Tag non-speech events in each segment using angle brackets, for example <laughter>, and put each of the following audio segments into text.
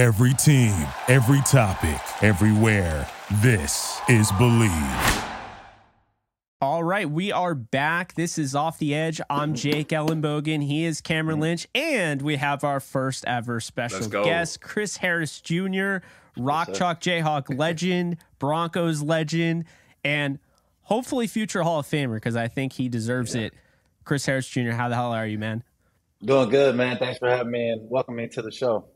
Every team, every topic, everywhere. This is Believe. All right, we are back. This is Off the Edge. I'm Jake Ellenbogen. He is Cameron Lynch. And we have our first ever special guest, Chris Harris Jr., Rock Chalk Jayhawk <laughs> legend, Broncos legend, and hopefully future Hall of Famer because I think he deserves yeah. it. Chris Harris Jr., how the hell are you, man? Doing good, man. Thanks for having me and welcome me to the show.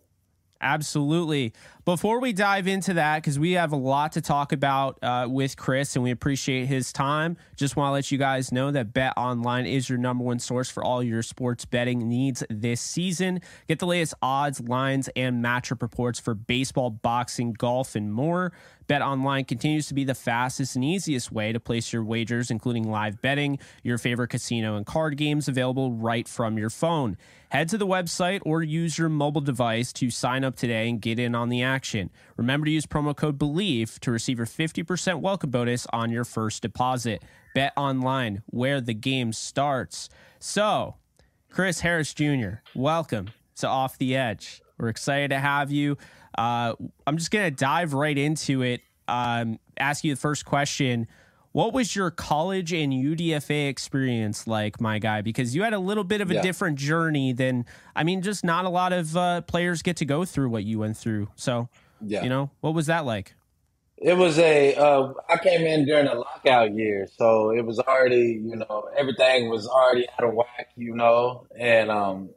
Absolutely. Before we dive into that, because we have a lot to talk about uh, with Chris and we appreciate his time, just want to let you guys know that Bet Online is your number one source for all your sports betting needs this season. Get the latest odds, lines, and matchup reports for baseball, boxing, golf, and more. Bet Online continues to be the fastest and easiest way to place your wagers, including live betting, your favorite casino and card games available right from your phone. Head to the website or use your mobile device to sign up today and get in on the action. Remember to use promo code BELIEVE to receive your 50% welcome bonus on your first deposit. Bet Online, where the game starts. So, Chris Harris Jr., welcome to Off the Edge. We're excited to have you. Uh, I'm just going to dive right into it. Um, ask you the first question. What was your college and UDFA experience like, my guy? Because you had a little bit of a yeah. different journey than, I mean, just not a lot of uh, players get to go through what you went through. So, yeah. you know, what was that like? It was a. Uh, I came in during a lockout year, so it was already, you know, everything was already out of whack, you know, and um,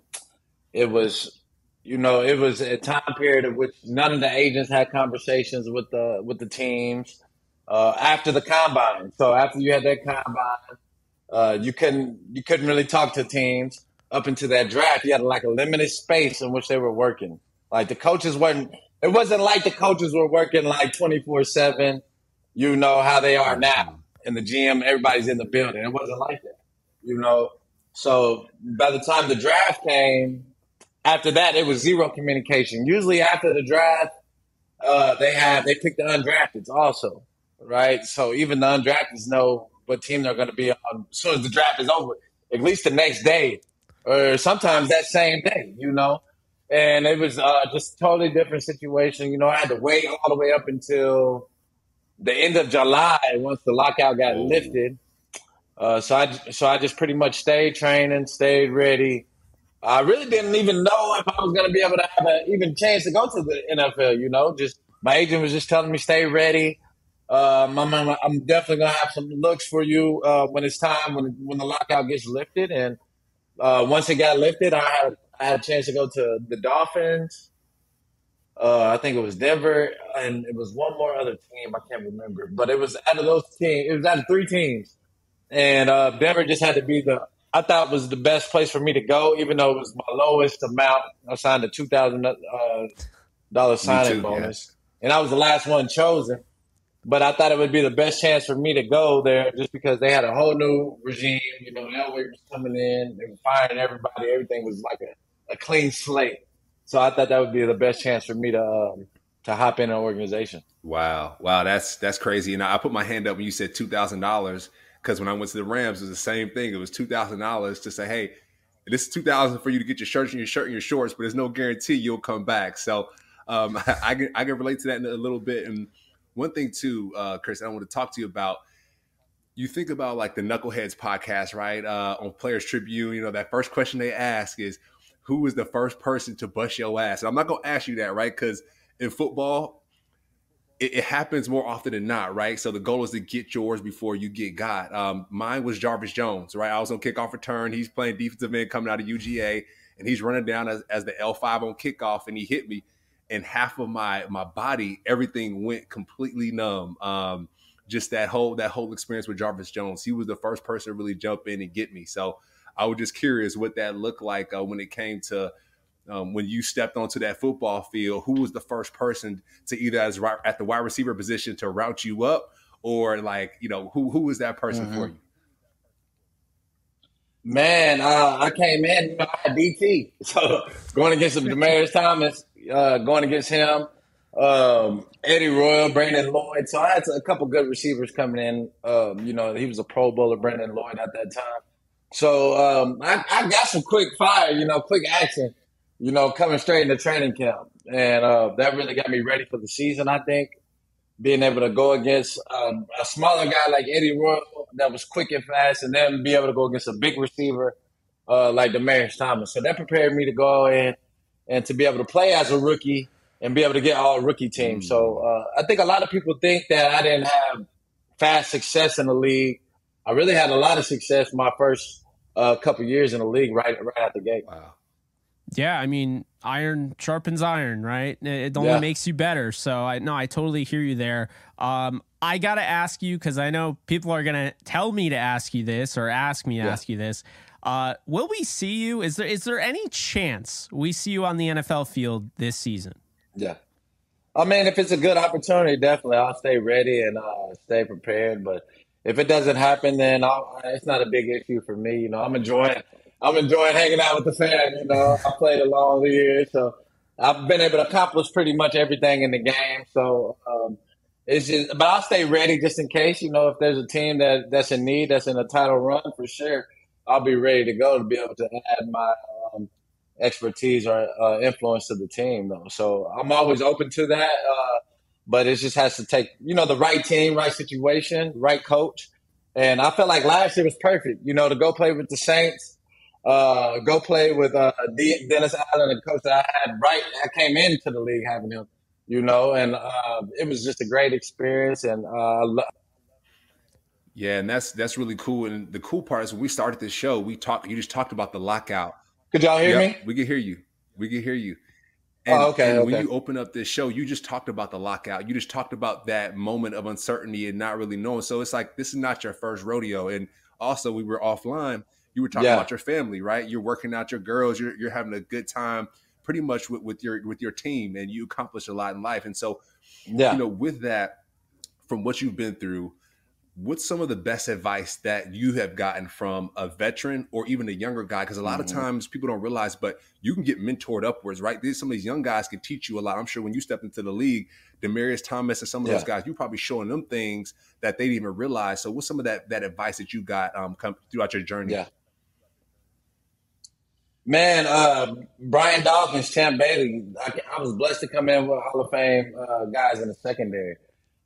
it was you know, it was a time period of which none of the agents had conversations with the with the teams uh, after the combine. So after you had that combine, uh, you couldn't you couldn't really talk to teams up into that draft. You had like a limited space in which they were working. Like the coaches weren't. It wasn't like the coaches were working like twenty four seven. You know how they are now in the gym. Everybody's in the building. It wasn't like that. You know. So by the time the draft came, after that, it was zero communication. Usually after the draft, uh, they have they pick the undrafteds also, right? So even the undrafteds know what team they're going to be on as soon as the draft is over, at least the next day, or sometimes that same day, you know. And it was uh, just totally different situation. You know, I had to wait all the way up until the end of July once the lockout got lifted. Uh, so I so I just pretty much stayed training, stayed ready I really didn't even know if I was going to be able to have an even chance to go to the NFL. You know, just my agent was just telling me stay ready. Um, I'm, I'm, definitely going to have some looks for you uh, when it's time when when the lockout gets lifted. And uh, once it got lifted, I had I had a chance to go to the Dolphins. Uh, I think it was Denver, and it was one more other team. I can't remember, but it was out of those teams. It was out of three teams, and uh, Denver just had to be the I thought was the best place for me to go, even though it was my lowest amount. I signed a two thousand uh, dollar signing too, bonus, yeah. and I was the last one chosen. But I thought it would be the best chance for me to go there, just because they had a whole new regime. You know, Elway was coming in, they were firing everybody. Everything was like a, a clean slate. So I thought that would be the best chance for me to um, to hop in an organization. Wow, wow, that's that's crazy. And I put my hand up when you said two thousand dollars because when I went to the Rams, it was the same thing. It was two thousand dollars to say, "Hey, this is two thousand for you to get your shirt and your shirt and your shorts," but there's no guarantee you'll come back. So um, <laughs> I, can I can relate to that in a little bit. And one thing too, uh, Chris, I want to talk to you about. You think about like the Knuckleheads podcast, right? Uh, on Players Tribune, you know that first question they ask is, "Who was the first person to bust your ass?" And I'm not gonna ask you that, right? Because in football, it, it, happens more often than not, right? So the goal is to get yours before you get got. Um, mine was Jarvis Jones, right? I was on kickoff return. He's playing defensive end coming out of UGA, and he's running down as, as the L5 on kickoff, and he hit me. And half of my my body, everything went completely numb. Um, just that whole that whole experience with Jarvis Jones. He was the first person to really jump in and get me. So I was just curious what that looked like uh, when it came to um, when you stepped onto that football field, who was the first person to either as at the wide receiver position to route you up, or like you know who who was that person mm-hmm. for you? Man, uh, I came in, you know, I had DT, <laughs> so going against Demaryius Thomas, uh, going against him, um, Eddie Royal, Brandon Lloyd. So I had a couple good receivers coming in. Um, you know, he was a Pro Bowler, Brandon Lloyd at that time. So um, I, I, got some quick fire, you know, quick action you know, coming straight into training camp. and uh, that really got me ready for the season. I think being able to go against um, a smaller guy like Eddie Royal that was quick and fast, and then be able to go against a big receiver uh, like Demaryius Thomas. So that prepared me to go in and to be able to play as a rookie and be able to get all rookie team. So uh, I think a lot of people think that I didn't have fast success in the league. I really had a lot of success my first uh, couple years in the league right right out the gate. Wow. Yeah, I mean, iron sharpens iron, right? It only Yeah. makes you better. So I no, I totally hear you there. Um, I gotta ask you because I know people are gonna tell me to ask you this or ask me to Yeah. ask you this. Uh, will we see you? Is there is there any chance we see you on the NFL field this season? Yeah. I mean, if it's a good opportunity, definitely I'll stay ready and uh, stay prepared. But if it doesn't happen, then I'll, it's not a big issue for me. You know, I'm enjoying I'm enjoying hanging out with the fans. You know, I played a long year, so I've been able to accomplish pretty much everything in the game. So um, it's just, but I'll stay ready just in case. You know, if there's a team that that's in need, that's in a title run for sure, I'll be ready to go to be able to add my um, expertise or uh, influence to the team. Though, so I'm always open to that. Uh, but it just has to take you know the right team, right situation, right coach. And I felt like last year was perfect. You know, to go play with the Saints uh, go play with uh, D- Dennis Allen, the coach that I had right. I came into the league having him, you know, and uh, it was just a great experience. And uh, lo- Yeah, and that's that's really cool. And the cool part is when we started this show, we talked. You just talked about the lockout. could y'all hear Yep, me? We can hear you. We can hear you. And, Oh, okay, and when you open up this show, you just talked about the lockout. You just talked about that moment of uncertainty and not really knowing. So it's like this is not your first rodeo. And also, we were offline. You were talking Yeah. about your family, right? You're working out your girls. You're you're having a good time, pretty much with, with your with your team, and you accomplish a lot in life. And so, Yeah. you know, with that, from what you've been through, what's some of the best advice that you have gotten from a veteran or even a younger guy? Because a lot of Mhm. times people don't realize, but you can get mentored upwards, right? These some of these young guys can teach you a lot. I'm sure when you stepped into the league, Demaryius Thomas and some of those guys, you're probably showing them things that they didn't even realize. So, what's some of that that advice that you got um come throughout your journey? Yeah. Man, uh, Brian Dawkins, Champ Bailey. I, I was blessed to come in with Hall of Fame uh, guys in the secondary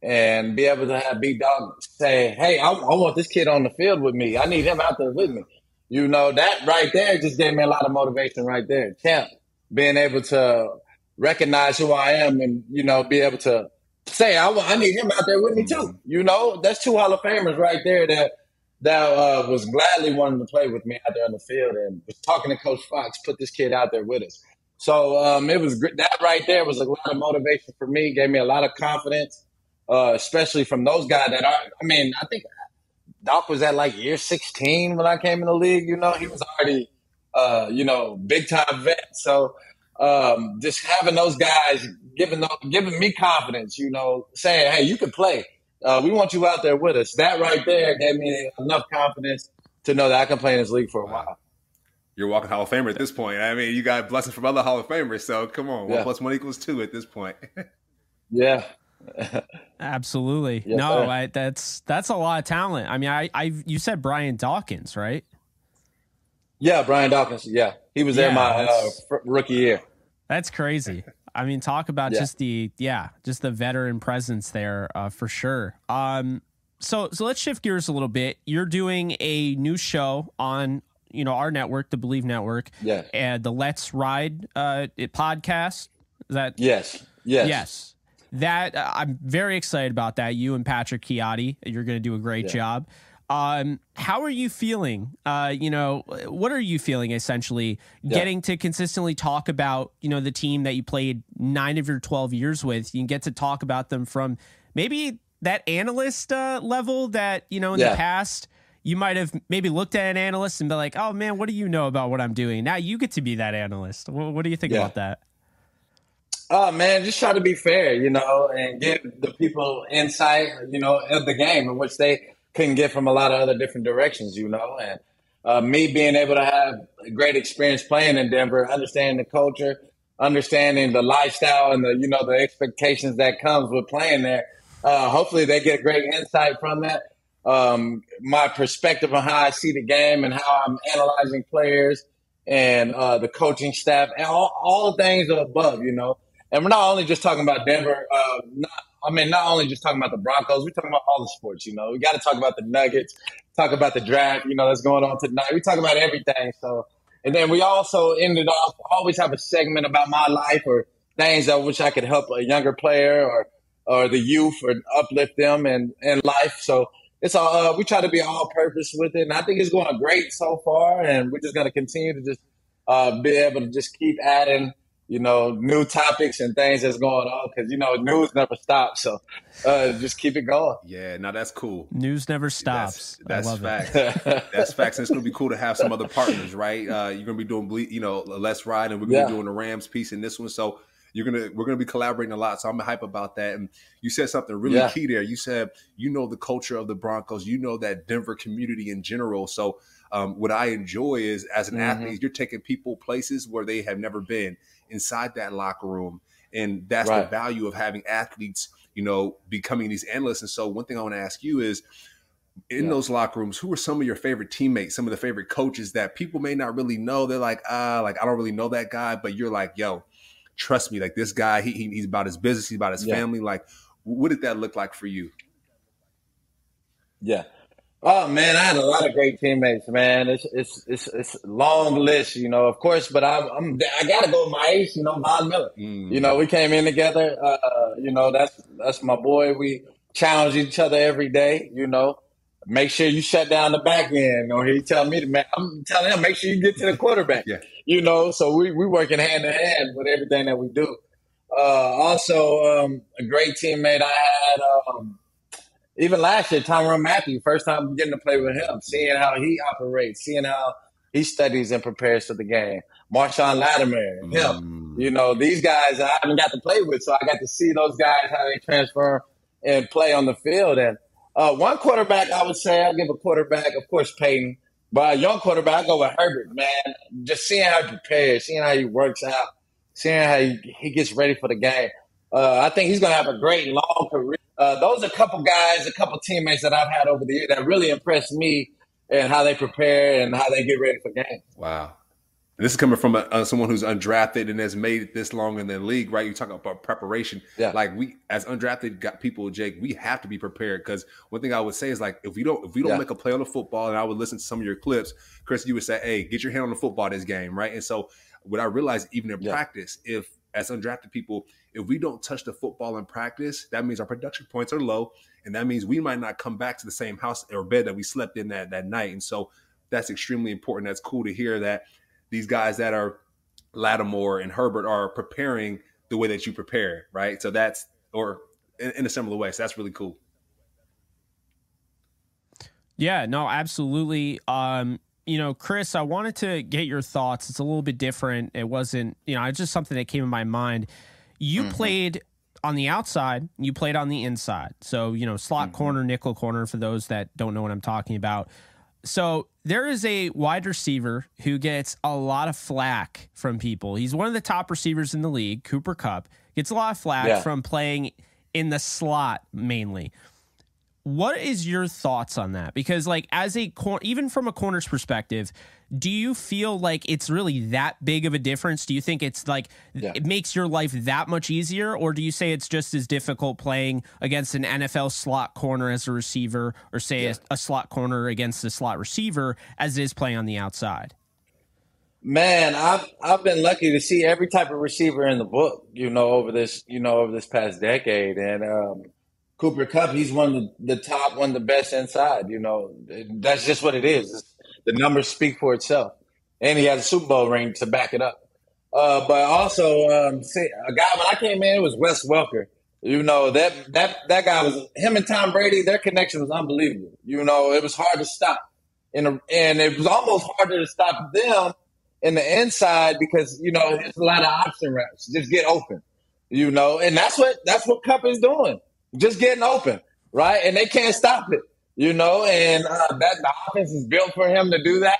and be able to have Big Dog say, "Hey, I, I want this kid on the field with me. I need him out there with me." You know that right there just gave me a lot of motivation. Right there, Champ being able to recognize who I am and you know be able to say, "I, I need him out there with me too." You know, that's two Hall of Famers right there that that uh, was gladly wanting to play with me out there on the field and was talking to Coach Fox, put this kid out there with us. So um, it was that right there was a lot of motivation for me, gave me a lot of confidence, uh, especially from those guys that are. I mean, I think Doc was at like year 16 when I came in the league. You know, he was already, uh, you know, big time vet. So um, just having those guys giving giving me confidence, you know, saying, "Hey, you can play. Uh, we want you out there with us." That right there gave me enough confidence to know that I can play in this league for a while. You're walking Hall of Famer at this point. I mean, you got blessings from other Hall of Famers. So, come on, one Yeah. plus one equals two at this point. <laughs> Yeah, Absolutely. Yes, no. I, that's that's a lot of talent. I mean, I I you said Brian Dawkins, right? yeah. Brian Dawkins. Yeah, he was there my uh, fr- rookie year. That's crazy. I mean, talk about Yeah. just the yeah, just the veteran presence there uh, for sure. Um, so so let's shift gears a little bit. You're doing a new show on you know our network, the Believe Network, Yeah. and the Let's Ride uh, it podcast. Is that Yes. Yes. Yes. That uh, I'm very excited about that. You and Patrick Chiatti, you're going to do a great Yeah. job. Um, how are you feeling? Uh, you know, what are you feeling essentially Yeah. getting to consistently talk about, you know, the team that you played nine of your 12 years with? You can get to talk about them from maybe that analyst uh, level that, you know, in the past, you might have maybe looked at an analyst and be like, oh man, what do you know about what I'm doing? Now you get to be that analyst. What, what do you think Yeah. about that? Oh man, just try to be fair, you know, and give the people insight, you know, of the game in which they couldn't get from a lot of other different directions, you know. And uh, me being able to have a great experience playing in Denver, understanding the culture, understanding the lifestyle and the you know the expectations that comes with playing there. Uh, hopefully, they get great insight from that. Um, my perspective on how I see the game and how I'm analyzing players and uh, the coaching staff and all, all the things above, you know and we're not only just talking about Denver. Uh, not, I mean, not only just talking about the Broncos. We're talking about all the sports. You know, we got to talk about the Nuggets, talk about the draft. You know, that's going on tonight. We talk about everything. So, and then we also ended off always have a segment about my life or things I wish I could help a younger player or or the youth or uplift them in in life. So it's all uh, we try to be all purpose with it, and I think it's going great so far. And we're just going to continue to just uh, be able to just keep adding, you know, new topics and things that's going on because you know news never stops. So uh, just keep it going. Yeah, now that's cool. News never stops. That's, that's facts. that's facts. And it's gonna be cool to have some other partners, right? Uh, you're gonna be doing, you know, Let's Ride, and we're gonna yeah. be doing the Rams piece in this one. So you're gonna we're gonna be collaborating a lot. So I'm hype about that. And you said something really yeah. key there. You said you know the culture of the Broncos, you know that Denver community in general. So um, what I enjoy is as an mm-hmm. athlete, you're taking people places where they have never been inside that locker room. And that's right. the value of having athletes, you know, becoming these analysts. And so one thing I want to ask you is in yeah. those locker rooms, who are some of your favorite teammates, some of the favorite coaches that people may not really know? They're like, ah, like I don't really know that guy, but you're like, yo, trust me, like this guy, he, he's about his business, he's about his yeah. family. Like, what did that look like for you? Yeah. Oh man, I had a lot of great teammates, man. It's it's it's it's long list, you know. Of course, but I'm, I'm I gotta go with my ace, you know, Von Miller. Mm. You know, we came in together. Uh, you know, that's that's my boy. We challenge each other every day. You know, make sure you shut down the back end, or he tell me to man. I'm telling him make sure you get to the quarterback. yeah. You know, so we we working hand in hand with everything that we do. Uh, also, um, a great teammate I had. Um, even last year, Tyrann Mathieu, first time getting to play with him, seeing how he operates, seeing how he studies and prepares for the game. Marshon Lattimore, him. Mm. You know, these guys I haven't got to play with, so I got to see those guys how they transfer and play on the field. And uh, one quarterback, I would say, I'll give a quarterback, of course, Peyton. But a young quarterback, I go with Herbert, man. Just seeing how he prepares, seeing how he works out, seeing how he, he gets ready for the game. Uh, I think he's going to have a great long career. Uh, those are a couple guys, a couple teammates that I've had over the years that really impressed me and how they prepare and how they get ready for games. Wow. This is coming from a, uh, someone who's undrafted and has made it this long in the league, right? You talk about preparation. Yeah. Like we, as undrafted got people, Jake, we have to be prepared because one thing I would say is like if we don't if we don't yeah. make a play on the football, and I would listen to some of your clips, Chris, you would say, "Hey, get your hand on the football this game," right? And so what I realized even in yeah. practice, if as undrafted people, if we don't touch the football in practice, that means our production points are low, and that means we might not come back to the same house or bed that we slept in that that night. And so that's extremely important. That's cool to hear that these guys that are Lattimore and Herbert are preparing the way that you prepare, right? So that's or in, in a similar way. So that's really cool. Yeah, no, absolutely. Um, you know, Chris, I wanted to get your thoughts. It's a little bit different. It wasn't, you know, it's just something that came in my mind. You mm-hmm. played on the outside, you played on the inside. So, you know, slot mm-hmm. corner, nickel corner for those that don't know what I'm talking about. So, there is a wide receiver who gets a lot of flack from people. He's one of the top receivers in the league, Cooper Kupp, Gets a lot of flack yeah. from playing in the slot mainly. What is your thoughts on that? Because like as a cor- even from a corner's perspective, do you feel like it's really that big of a difference? Do you think it's like yeah. it makes your life that much easier or do you say it's just as difficult playing against an NFL slot corner as a receiver or say yeah. a, a slot corner against a slot receiver as it is playing on the outside? Man, I've I've been lucky to see every type of receiver in the book, you know, over this, you know, over this past decade. And um, Cooper Kupp, he's one of the, top, one of the best inside. You know, that's just what it is. It's, the numbers speak for itself, and he has a Super Bowl ring to back it up. Uh, but also, um, see, a guy when I came in, it was Wes Welker. You know that that that guy was him and Tom Brady. Their connection was unbelievable. You know, it was hard to stop, and and it was almost harder to stop them in the inside because you know it's a lot of option reps. Just get open, you know, and that's what that's what Kupp is doing just getting open, right? And they can't stop it, you know. And uh, that the offense is built for him to do that.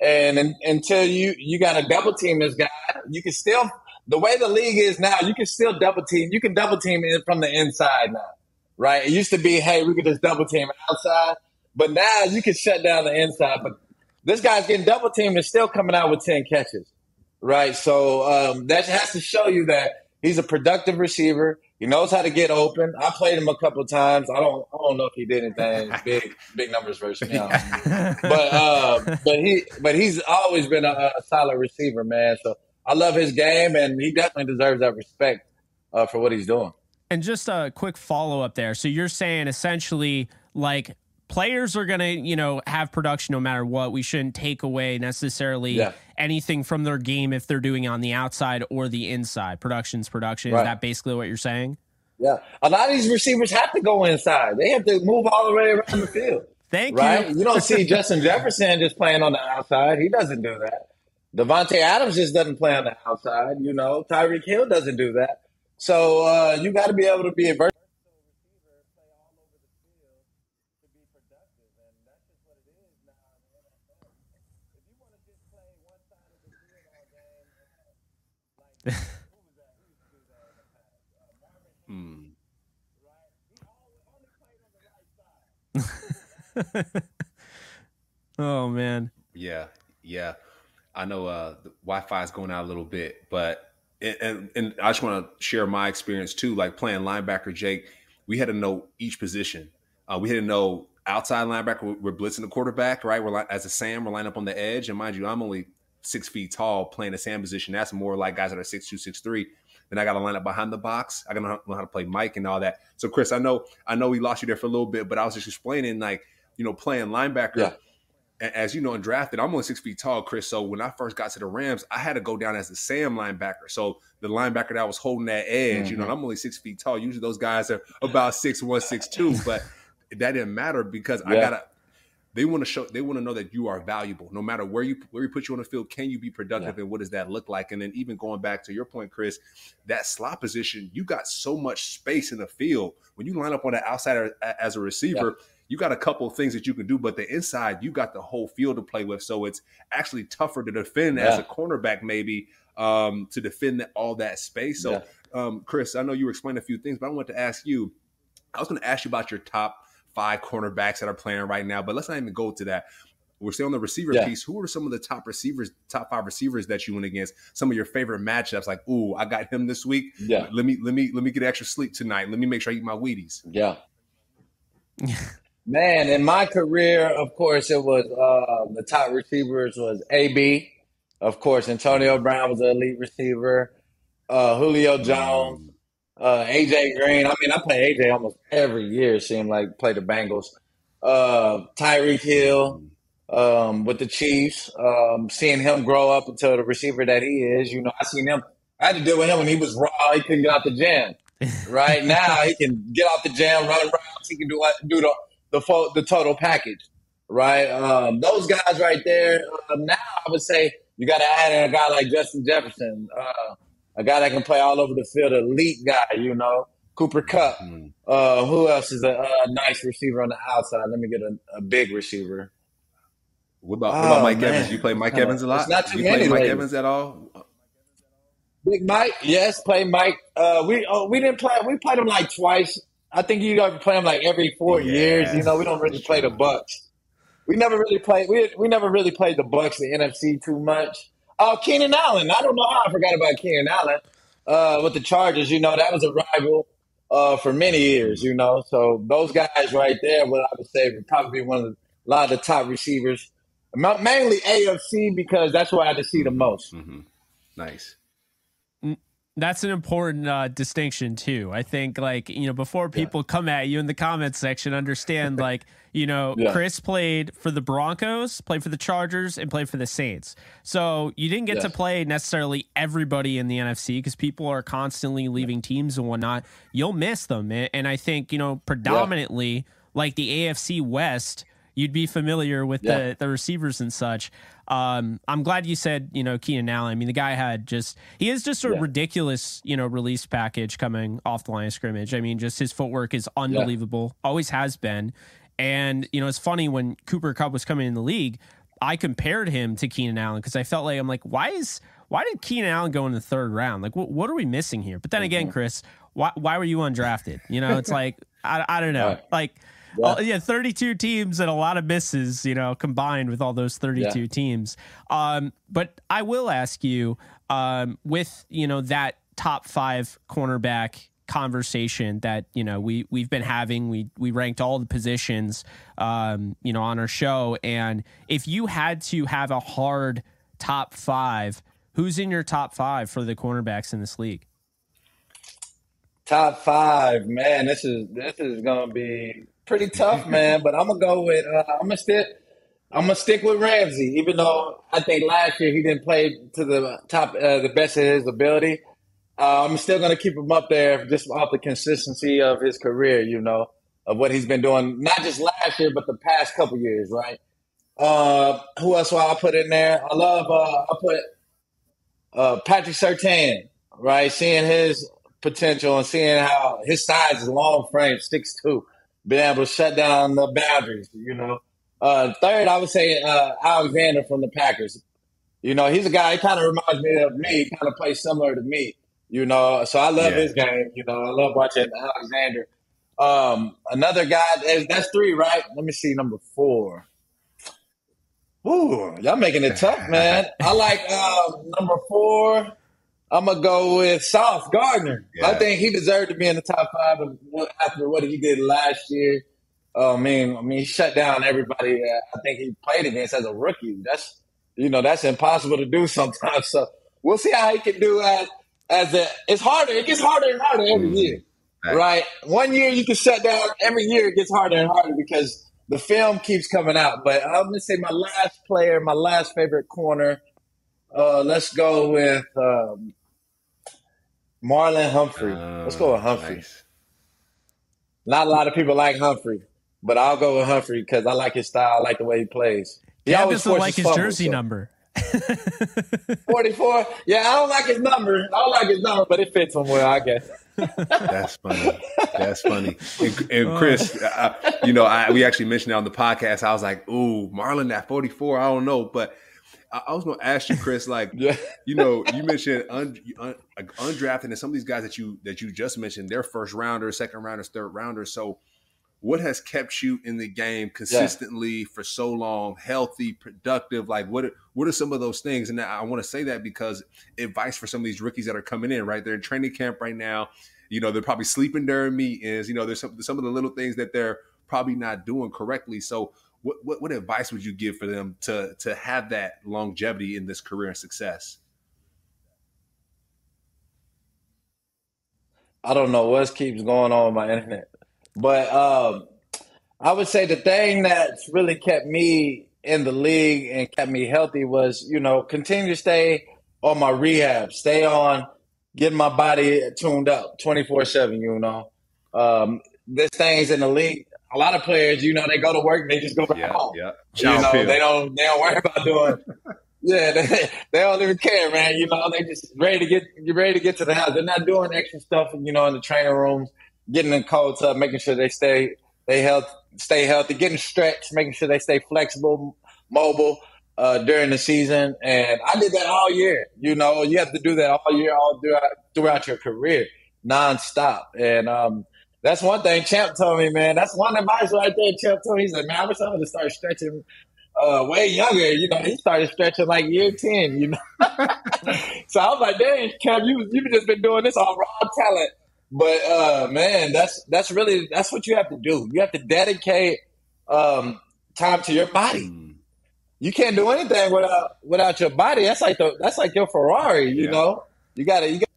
And in, until you you got to double team this guy, you can still the way the league is now, you can still double team. You can double team from the inside now, right? It used to be, hey, we could just double team outside, but now you can shut down the inside. But this guy's getting double teamed and still coming out with ten catches, right? So um, that has to show you that He's a productive receiver. He knows how to get open. I played him a couple times. I don't I don't know if he did anything <laughs> big big numbers versus me. <laughs> but uh, but he but he's always been a, a, solid receiver, man. So I love his game, and he definitely deserves that respect uh, for what he's doing. And just a quick follow up there. So you're saying essentially like players are going to, you know, have production no matter what. We shouldn't take away necessarily yeah. anything from their game if they're doing on the outside or the inside. Production's production. Right. Is that basically what you're saying? Yeah. A lot of these receivers have to go inside. They have to move all the way around the field. Thank right? you. you don't see Justin Jefferson just playing on the outside. He doesn't do that. Davante Adams just doesn't play on the outside. You know, Tyreek Hill doesn't do that. So uh, you got to be able to be a hmm. <laughs> oh man. Yeah, yeah. I know uh, the Wi-Fi is going out a little bit, but and, and, I just want to share my experience too. Like playing linebacker, Jake, we had to know each position. Uh, we had to know outside linebacker. We're blitzing the quarterback, right? We're as a Sam, we're lining up on the edge, and mind you, I'm only six feet tall playing a Sam position. That's more like guys that are six two, six three. Then I got to line up behind the box. I got to know how to play Mike and all that. So Chris, I know I know we lost you there for a little bit, but I was just explaining like you know playing linebacker. Yeah. As you know, in drafted, I'm only six feet tall, Chris. So when I first got to the Rams, I had to go down as the Sam linebacker. So the linebacker that was holding that edge, mm-hmm. you know, mm-hmm. I'm only six feet tall. Usually those guys are about six one, six two, but that didn't matter because yeah. I gotta they want to show they want to know that you are valuable no matter where you where you put you on the field can you be productive yeah. and what does that look like and then even going back to your point chris that slot position you got so much space in the field when you line up on the outside as a receiver yeah. you got a couple of things that you can do but the inside you got the whole field to play with so it's actually tougher to defend yeah. as a cornerback maybe um, to defend all that space so um, chris i know you were explaining a few things but i want to ask you i was going to ask you about your top five cornerbacks that are playing right now. But let's not even go to that. We're still on the receiver yeah. piece. Who are some of the top receivers, top five receivers that you went against? Some of your favorite matchups, like, ooh, I got him this week. Yeah. Let me let me let me get extra sleep tonight. Let me make sure I eat my Wheaties. Yeah. <laughs> Man, in my career, of course, it was uh, the top receivers was AB. Of course, Antonio Brown was an elite receiver. Uh, Julio Jones, uh, AJ Green. I mean, I play AJ almost every year. Seem like play the Bengals. Uh, Tyreek Hill um, with the Chiefs. Um, seeing him grow up until the receiver that he is. You know, I seen him. I had to deal with him when he was raw. He couldn't get out the jam. right <laughs> now, he can get out the jam, run around. He can do do the the full, the total package. Right, um, those guys right there. Uh, now, I would say you got to add in a guy like Justin Jefferson. Uh, a guy that can play all over the field, elite guy, you know. Cooper Kupp. Mm. Uh, who else is a, a, nice receiver on the outside? Let me get a, a big receiver. What about, what about oh, Mike man. Evans? You play Mike Evans a lot? It's not too you many play Mike ladies. Evans at all? Big Mike, yes, play Mike. Uh, we oh, we didn't play. We played him like twice. I think you got to play him like every four yeah, years. You know, we don't really play the Bucs. We never really played. We we never really played the Bucs, the NFC too much. Oh, Keenan Allen. I don't know how I forgot about Keenan Allen uh, with the Chargers. You know, that was a rival uh, for many years, you know. So those guys right there, what I would say would probably be one of the, a lot of the top receivers, mainly AFC because that's where I had to see the most. Mm-hmm. Nice that's an important uh, distinction too. I think like you know before people yeah. come at you in the comments section, understand <laughs> like you know yeah. Chris played for the Broncos, played for the Chargers, and played for the Saints. So you didn't get to play necessarily everybody in the NFC because people are constantly leaving teams and whatnot. You'll miss them, and I think you know predominantly like the AFC West you'd be familiar with the the receivers and such. Um, I'm glad you said you know Keenan Allen. I mean, the guy had just he is just a yeah. ridiculous you know release package coming off the line of scrimmage. I mean, just his footwork is unbelievable. Yeah. Always has been. And you know, it's funny when Cooper Kupp was coming in the league, I compared him to Keenan Allen because I felt like I'm like, why is why did Keenan Allen go in the third round? Like, what, what are we missing here? But then mm-hmm. again, Chris, why why were you undrafted? You know, it's <laughs> like I, I don't know, right. like yeah. yeah, 32 teams and a lot of misses, you know, combined with all those 32 yeah. teams. Um, but I will ask you, um, with you know that top five cornerback conversation that you know we we've been having. We we ranked all the positions, um, you know, on our show. And if you had to have a hard top five, who's in your top five for the cornerbacks in this league? Top five, man. This is this is gonna be pretty tough, man. but I'm gonna go with uh, I'm gonna stick I'm gonna stick with Ramsey, even though I think last year he didn't play to the top uh, the best of his ability. Uh, I'm still gonna keep him up there just off the consistency of his career, you know, of what he's been doing, not just last year, but the past couple years, right? Uh, who else will I put in there? I love uh, I put uh, Patrick Surtain, right? Seeing his potential and seeing how his size is long frame, six two, being able to shut down the boundaries, you know. Uh, third, I would say uh, Alexander from the Packers. You know, he's a guy. He kind of reminds me of me. Kind of plays similar to me. You know, so I love yeah. his game. You know, I love watching Alexander. Um, another guy. That's three, right? Let me see number four. Ooh, y'all making it tough, man. I like uh, number four. I'm gonna go with Sauce Gardner. Yeah. I think he deserved to be in the top five after what he did last year. Oh, I mean, I mean, he shut down everybody. I think he played against as a rookie. That's you know that's impossible to do sometimes. <laughs> So we'll see how he can do as as a. It's harder. It gets harder and harder every mm-hmm. year, right. right? One year you can shut down. Every year it gets harder and harder because the film keeps coming out. But I'm gonna say my last player, my last favorite corner. Uh, let's go with um, Marlon Humphrey. Uh, let's go with Humphrey. Nice. Not a lot of people like Humphrey, but I'll go with Humphrey because I like his style. I like the way he plays. He yeah, always doesn't like his fumble, jersey so. number. <laughs> <laughs> 44. Yeah, I don't like his number. I don't like his number, but it fits him well, I guess. That's funny. That's funny. And, and oh. Chris, uh, you know, I, we actually mentioned it on the podcast. I was like, "Ooh, Marlon at 44." I don't know, but I, I was going to ask you, Chris. Like, <laughs> yeah. you know, you mentioned un, un, undrafted, and some of these guys that you that you just mentioned, they're first rounders, second rounders, third rounders. So, what has kept you in the game consistently yeah. for so long, healthy, productive? Like, what what are some of those things? And I want to say that because advice for some of these rookies that are coming in, right? They're in training camp right now you know, they're probably sleeping during meetings. You know, there's some some of the little things that they're probably not doing correctly. So, what, what what, advice would you give for them to to have that longevity in this career and success? I don't know what keeps going on with my internet, but um, I would say the thing that's really kept me in the league and kept me healthy was, you know, continue to stay on my rehab, stay on getting my body tuned up 24 7, you know. Um, this thing's in the league. A lot of players, you know, they go to work and they just go back yeah, home. Yeah. You know, they don't they don't worry about doing <laughs> Yeah, they, they don't even care, man. You know, they just ready to get you ready to get to the house. They're not doing extra stuff, you know, in the training rooms, getting in cold tub, making sure they stay they health stay healthy, getting stretched, making sure they stay flexible, mobile uh, during the season, and I did that all year. You know, you have to do that all year, all throughout, throughout your career, nonstop. And um, that's one thing Champ told me, man. That's one advice right there. Champ told me, he said, "Man, I wish I would have started stretching uh, way younger. You know, he started stretching like year ten. You know, <laughs> so I was like, "Dang, Champ, you you've just been doing this on raw talent." But uh, man, that's that's really that's what you have to do. You have to dedicate um, time to your body you can't do anything without without your body. That's like the that's like your Ferrari. You yeah. know, you gotta you got.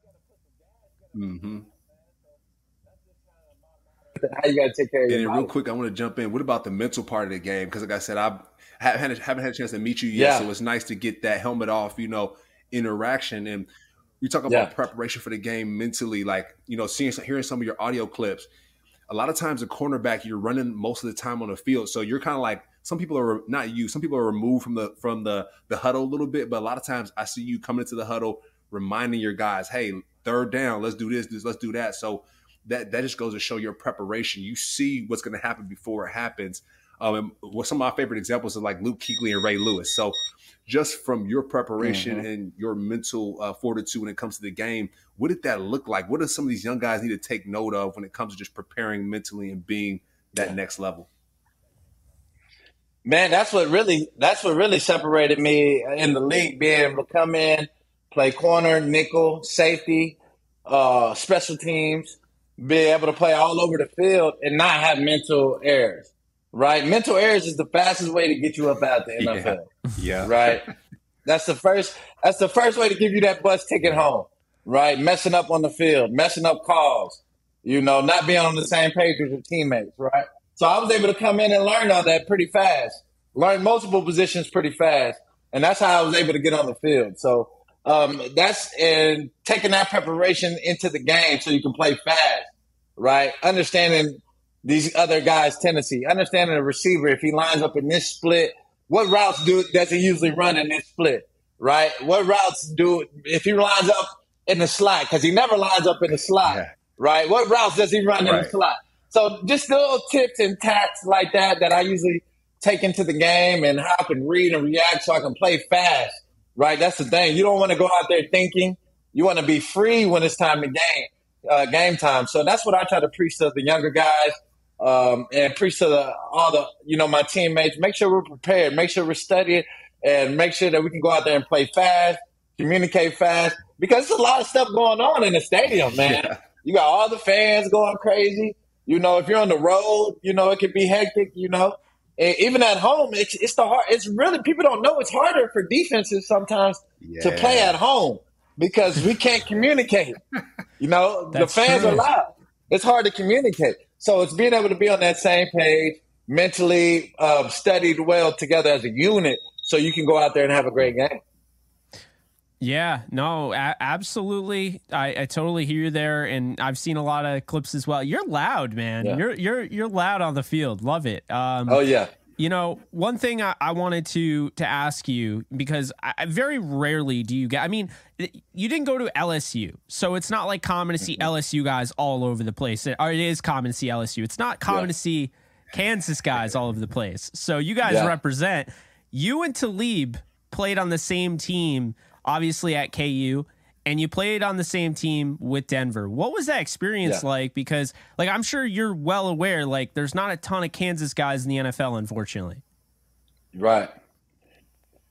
Mm-hmm. How you gotta take care of and your real quick, I want to jump in. What about the mental part of the game? Because like I said, I haven't had a chance to meet you yet, yeah. so it's nice to get that helmet off. You know, interaction and we talk about yeah. preparation for the game mentally. Like you know, seeing hearing some of your audio clips. A lot of times, a cornerback, you're running most of the time on the field, so you're kind of like some people are not you. Some people are removed from the from the the huddle a little bit, but a lot of times I see you coming into the huddle, reminding your guys, "Hey, third down, let's do this, this let's do that." So that that just goes to show your preparation. You see what's going to happen before it happens. Um, what some of my favorite examples are like Luke Kuechly and Ray Lewis. So just from your preparation mm-hmm. and your mental uh, fortitude when it comes to the game, what did that look like? What do some of these young guys need to take note of when it comes to just preparing mentally and being that next level? Man, that's what really that's what really separated me in the league, being able to come in, play corner, nickel, safety, uh, special teams, be able to play all over the field and not have mental errors. Right? Mental errors is the fastest way to get you up out of the NFL. Yeah. yeah. Right. That's the first that's the first way to give you that bus ticket home. Right? Messing up on the field, messing up calls, you know, not being on the same page with your teammates, right? So I was able to come in and learn all that pretty fast. Learn multiple positions pretty fast. And that's how I was able to get on the field. So um, that's and taking that preparation into the game so you can play fast, right? Understanding these other guys' tendency, understanding the receiver if he lines up in this split, what routes do does he usually run in this split, right? What routes do if he lines up in the slot because he never lines up in the slot, yeah. right? What routes does he run right. in the slot? So just little tips and tacks like that that I usually take into the game and how I can read and react so I can play fast right? That's the thing. You don't want to go out there thinking. You want to be free when it's time to game, uh, game time. So that's what I try to preach to the younger guys um, and preach to the, all the, you know, my teammates. Make sure we're prepared. Make sure we're studying and make sure that we can go out there and play fast, communicate fast, because there's a lot of stuff going on in the stadium, man. Yeah. You got all the fans going crazy. You know, if you're on the road, you know, it can be hectic, you know. And even at home, it's, it's the hard. It's really people don't know it's harder for defenses sometimes yeah. to play at home because we can't communicate. <laughs> You know, the fans true. are loud. It's hard to communicate. So it's being able to be on that same page, mentally uh, studied well together as a unit, so you can go out there and have a great game. Yeah, no, a- absolutely. I, I totally hear you there, and I've seen a lot of clips as well. You're loud, man. Yeah. You're you're you're loud on the field. Love it. Um, oh yeah. You know, one thing I, I, wanted to to ask you because I, very rarely do you get. I mean, you didn't go to LSU, so it's not like common to see mm-hmm. LSU guys all over the place. It, or it is common to see LSU. It's not common yeah. to see Kansas guys all over the place. So you guys yeah. represent. You and Talib played on the same team obviously at KU, and you played on the same team with Denver. What was that experience yeah. like? Because, like, I'm sure you're well aware, like, there's not a ton of Kansas guys in the NFL, unfortunately. Right,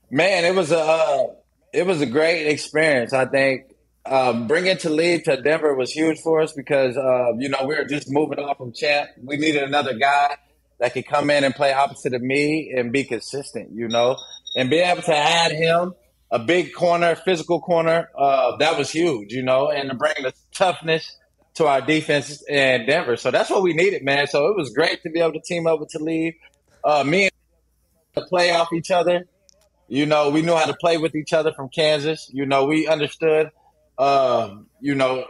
man. It was a uh, it was a great experience. I think um, bringing Talib to Denver was huge for us because uh, you know we were just moving on from champ. We needed another guy that could come in and play opposite of me and be consistent. You know, and be able to add him a big corner, physical corner. Uh, that was huge, you know, and to bring the toughness to our defense in Denver. So that's what we needed, man. So it was great to be able to team up with Talib. Uh, me and to play off each other. You know, we knew how to play with each other from Kansas. You know, we understood, um, you know,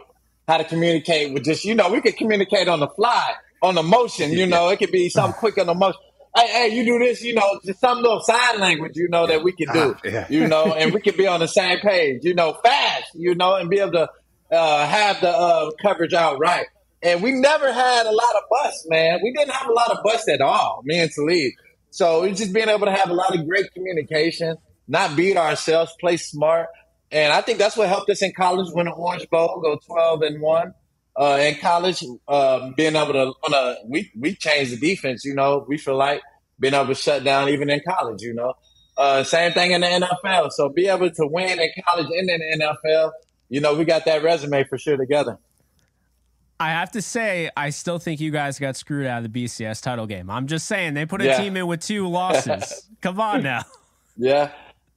how to communicate with just, you know, we could communicate on the fly, on the motion. You know, it could be something quick on the motion hey, hey, you do this, you know, just some little sign language, you know, that we can do, <laughs> yeah. you know, and we can be on the same page, you know, fast, you know, and be able to uh, have the uh, coverage out right. And we never had a lot of busts, man. We didn't have a lot of busts at all, me and Talib. So it's just being able to have a lot of great communication, not beat ourselves, play smart. And I think that's what helped us in college win an Orange Bowl, go 12 and 1 uh, in college, uh, being able to on a we we changed the defense. You know, we feel like being able to shut down even in college. You know, uh, same thing in the NFL. So be able to win in college and in the NFL. You know, we got that resume for sure together. I have to say, I still think you guys got screwed out of the BCS title game. I'm just saying they put a yeah. team in with two losses. <laughs> Come on now. Yeah,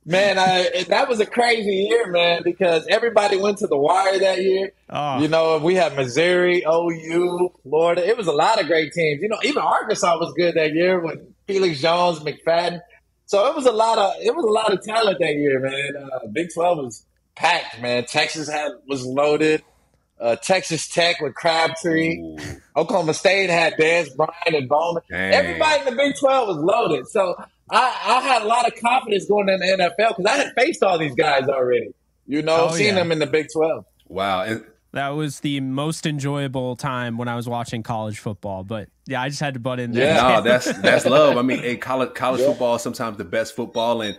Man, I, that was a crazy year, man, because everybody went to the wire that year. Oh. You know, we had Missouri, OU, Florida. It was a lot of great teams. You know, even Arkansas was good that year with Felix Jones, McFadden. So it was a lot of it was a lot of talent that year, man. Uh, Big Twelve was packed, man. Texas had was loaded. Uh, Texas Tech with Crabtree. Ooh. Oklahoma State had Dez Bryant and Bowman. Dang. Everybody in the Big Twelve was loaded. So I, I had a lot of confidence going in the NFL because I had faced all these guys already. You know, oh, seen yeah. them in the Big Twelve. Wow, and that was the most enjoyable time when I was watching college football. But yeah, I just had to butt in there. Yeah, no, <laughs> that's that's love. I mean, hey, college college yeah. football is sometimes the best football, and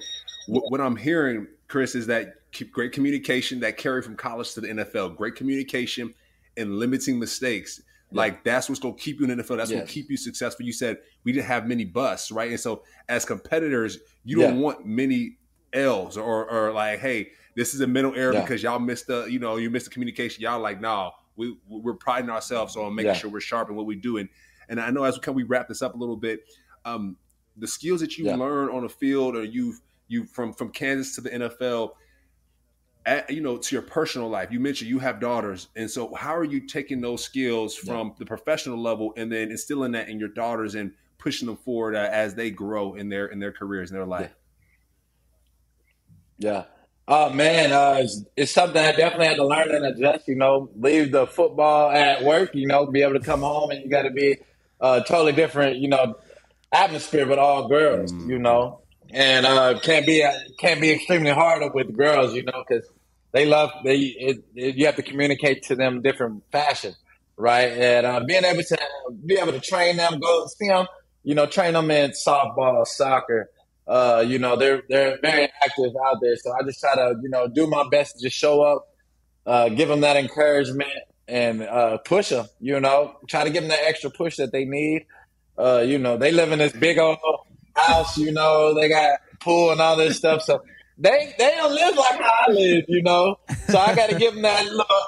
w- what I'm hearing, Chris, is that great communication that carry from college to the NFL. Great communication and limiting mistakes. Like that's what's going to keep you in the NFL. That's yes. going to keep you successful. You said we didn't have many busts, right? And so as competitors, you don't want many L's or, or like, hey, this is a mental error Yeah. because y'all missed the, you know, you missed the communication. Y'all like, no, we we're priding ourselves on making Yeah. sure we're sharp in what we do. And and I know as we can we wrap this up a little bit, um, the skills that you Yeah. learn on the field or you've you from from Kansas to the NFL, at, you know, to your personal life. You mentioned you have daughters, and so how are you taking those skills from the professional level and then instilling that in your daughters and pushing them forward uh, as they grow in their in their careers in their life? Yeah. Oh man, uh, it's, it's something I definitely had to learn and adjust. You know, leave the football at work. You know, be able to come home and you got to be a totally different. You know, atmosphere with all girls. You know, and uh, can't be can't be extremely hard with girls. You know, because they love they it, it, you have to communicate to them different fashion, right? And uh, being able to be able to train them, go see them, you know, train them in softball, soccer. Uh, you know, they're they're very active out there, so I just try to you know do my best to just show up, uh, give them that encouragement, and uh, push them. You know, try to give them that extra push that they need. Uh, you know, they live in this big old house. You know, they got pool and all this stuff, so they they don't live like how I live. You know, so I got to give them that little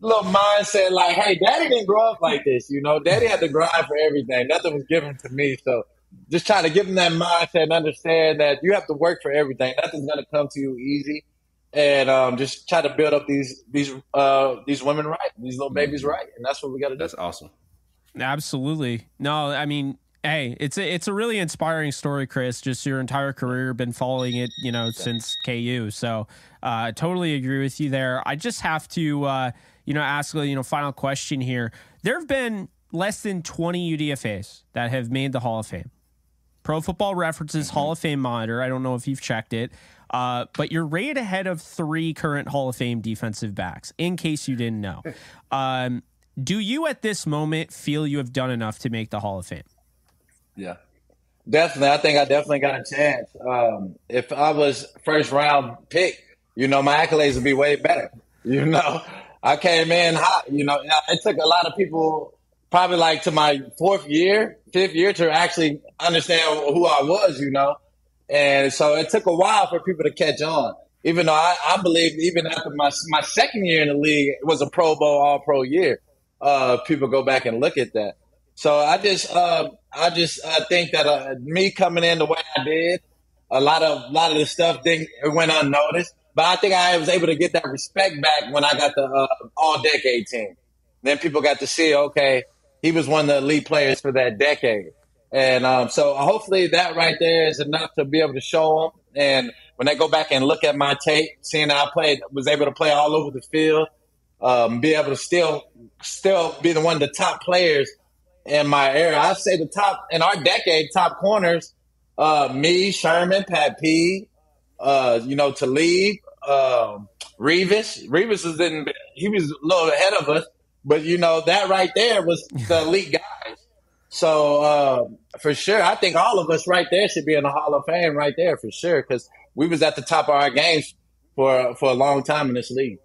little mindset, like, hey, Daddy didn't grow up like this. You know, Daddy had to grind for everything. Nothing was given to me, so just trying to give them that mindset and understand that you have to work for everything. Nothing's gonna come to you easy, and um, just try to build up these these uh, these women right, these little babies right, and that's what we got to do. That's awesome. Absolutely. No, I mean, hey, it's a it's a really inspiring story, Chris. Just your entire career, been following it, you know, since KU. So, uh, I totally agree with you there. I just have to, uh, you know, ask a you know final question here. There have been less than twenty UDFA's that have made the Hall of Fame. Pro Football References Hall of Fame monitor. I don't know if you've checked it, uh, but you're right ahead of three current Hall of Fame defensive backs. In case you didn't know, <laughs> um, do you at this moment feel you have done enough to make the Hall of Fame? Yeah, definitely. I think I definitely got a chance. Um, if I was first round pick, you know, my accolades would be way better. <laughs> You know, I came in hot. You know, it took a lot of people, probably like to my fourth year, fifth year, to actually understand who I was. You know, and so it took a while for people to catch on. Even though I, I believe, even after my my second year in the league, it was a Pro Bowl All Pro year. Uh, people go back and look at that. So I just, uh, I just uh, think that uh, me coming in the way I did, a lot of, a lot of the stuff didn't it went unnoticed. But I think I was able to get that respect back when I got the uh, All Decade team. Then people got to see, okay, he was one of the elite players for that decade, and um, so hopefully that right there is enough to be able to show them. And when they go back and look at my tape, seeing how I played, was able to play all over the field, um, be able to still, still be the one of the top players in my era. I'd say the top in our decade, top corners, uh, me, Sherman, Pat P, uh, you know, Talib, um, Revis. Revis was in, he was a little ahead of us, but you know, that right there was the <laughs> elite guys. So, uh, for sure, I think all of us right there should be in the Hall of Fame right there for sure. Cause we was at the top of our games for, for a long time in this league.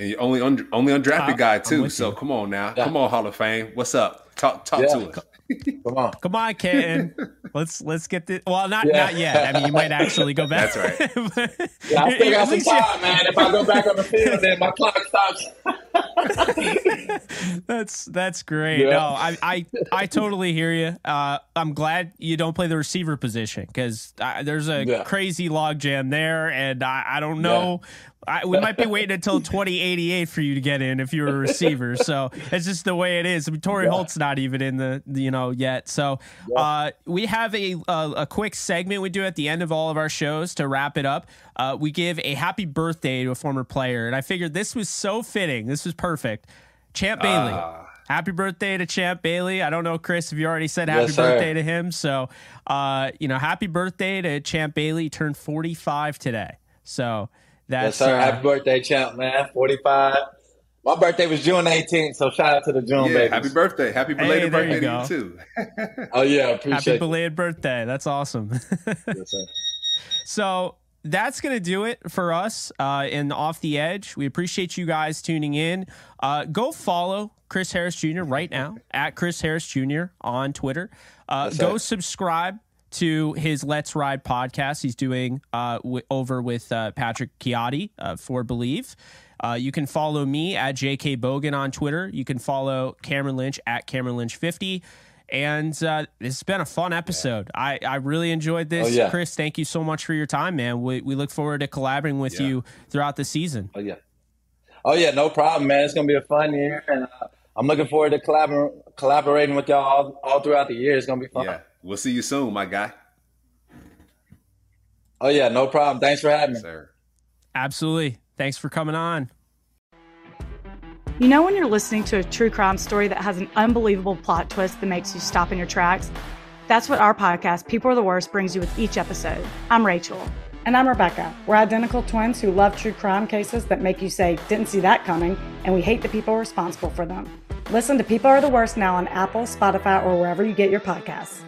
And you're only un- only undrafted I- guy too. So you. come on now, Yeah. come on Hall of Fame. What's up? Talk talk Yeah. to us. <laughs> Come on. Come on, Canton. <laughs> let's let's get this. Well, not Yeah. not yet. I mean, you might actually go <laughs> back. That's right. Yeah, I still got some time, man. If I go back on the field, then my clock stops. that's that's great. Yeah. No, I, I I totally hear you. Uh, I'm glad you don't play the receiver position because there's a Yeah. crazy logjam there, and I, I don't know. I, we might be waiting until 2088 for you to get in if you're a receiver. So it's just the way it is. I mean, Torry Yeah. Holt's not even in the you know yet. So uh, we have a, a a quick segment we do at the end of all of our shows to wrap it up. Uh, we give a happy birthday to a former player, and I figured this was so fitting. This was perfect. Champ Bailey. Ah. Happy birthday to Champ Bailey. I don't know, Chris, if you already said happy Yes, birthday to him. So, uh, you know, happy birthday to Champ Bailey. He turned 45 today. So that's Yes, sir. uh, Happy birthday, champ, man. 45. My birthday was June 18th, so shout out to the June Yeah, babies. happy birthday. Happy belated there you birthday go. to you too. <laughs> Oh, yeah. happy Appreciate it. belated birthday. That's awesome. <laughs> Yes, sir. So that's going to do it for us uh, in Off the Edge. We appreciate you guys tuning in. Uh, go follow Chris Harris Jr. right now at Chris Harris Jr. on Twitter. Uh, go sir. subscribe to his Let's Ride podcast he's doing uh, w- over with uh, Patrick Chiotti uh, for Bleav. Uh, you can follow me at JK Bogan on Twitter. You can follow Cameron Lynch at Cameron Lynch 50. And uh, it's been a fun episode. I, I really enjoyed this. Oh, yeah. Chris, thank you so much for your time, man. We, we look forward to collaborating with Yeah. you throughout the season. Oh yeah. Oh yeah, no problem, man. It's gonna be a fun year, and uh, I'm looking forward to collabor- collaborating with y'all all, all throughout the year. It's gonna be fun. Yeah. We'll see you soon, my guy. Oh yeah, no problem. Thanks for having me. Sir. Absolutely. Thanks for coming on. You know, when you're listening to a true crime story that has an unbelievable plot twist that makes you stop in your tracks? That's what our podcast, People Are the Worst, brings you with each episode. I'm Rachel. And I'm Rebecca. We're identical twins who love true crime cases that make you say, didn't see that coming, and we hate the people responsible for them. Listen to People Are the Worst now on Apple, Spotify, or wherever you get your podcasts.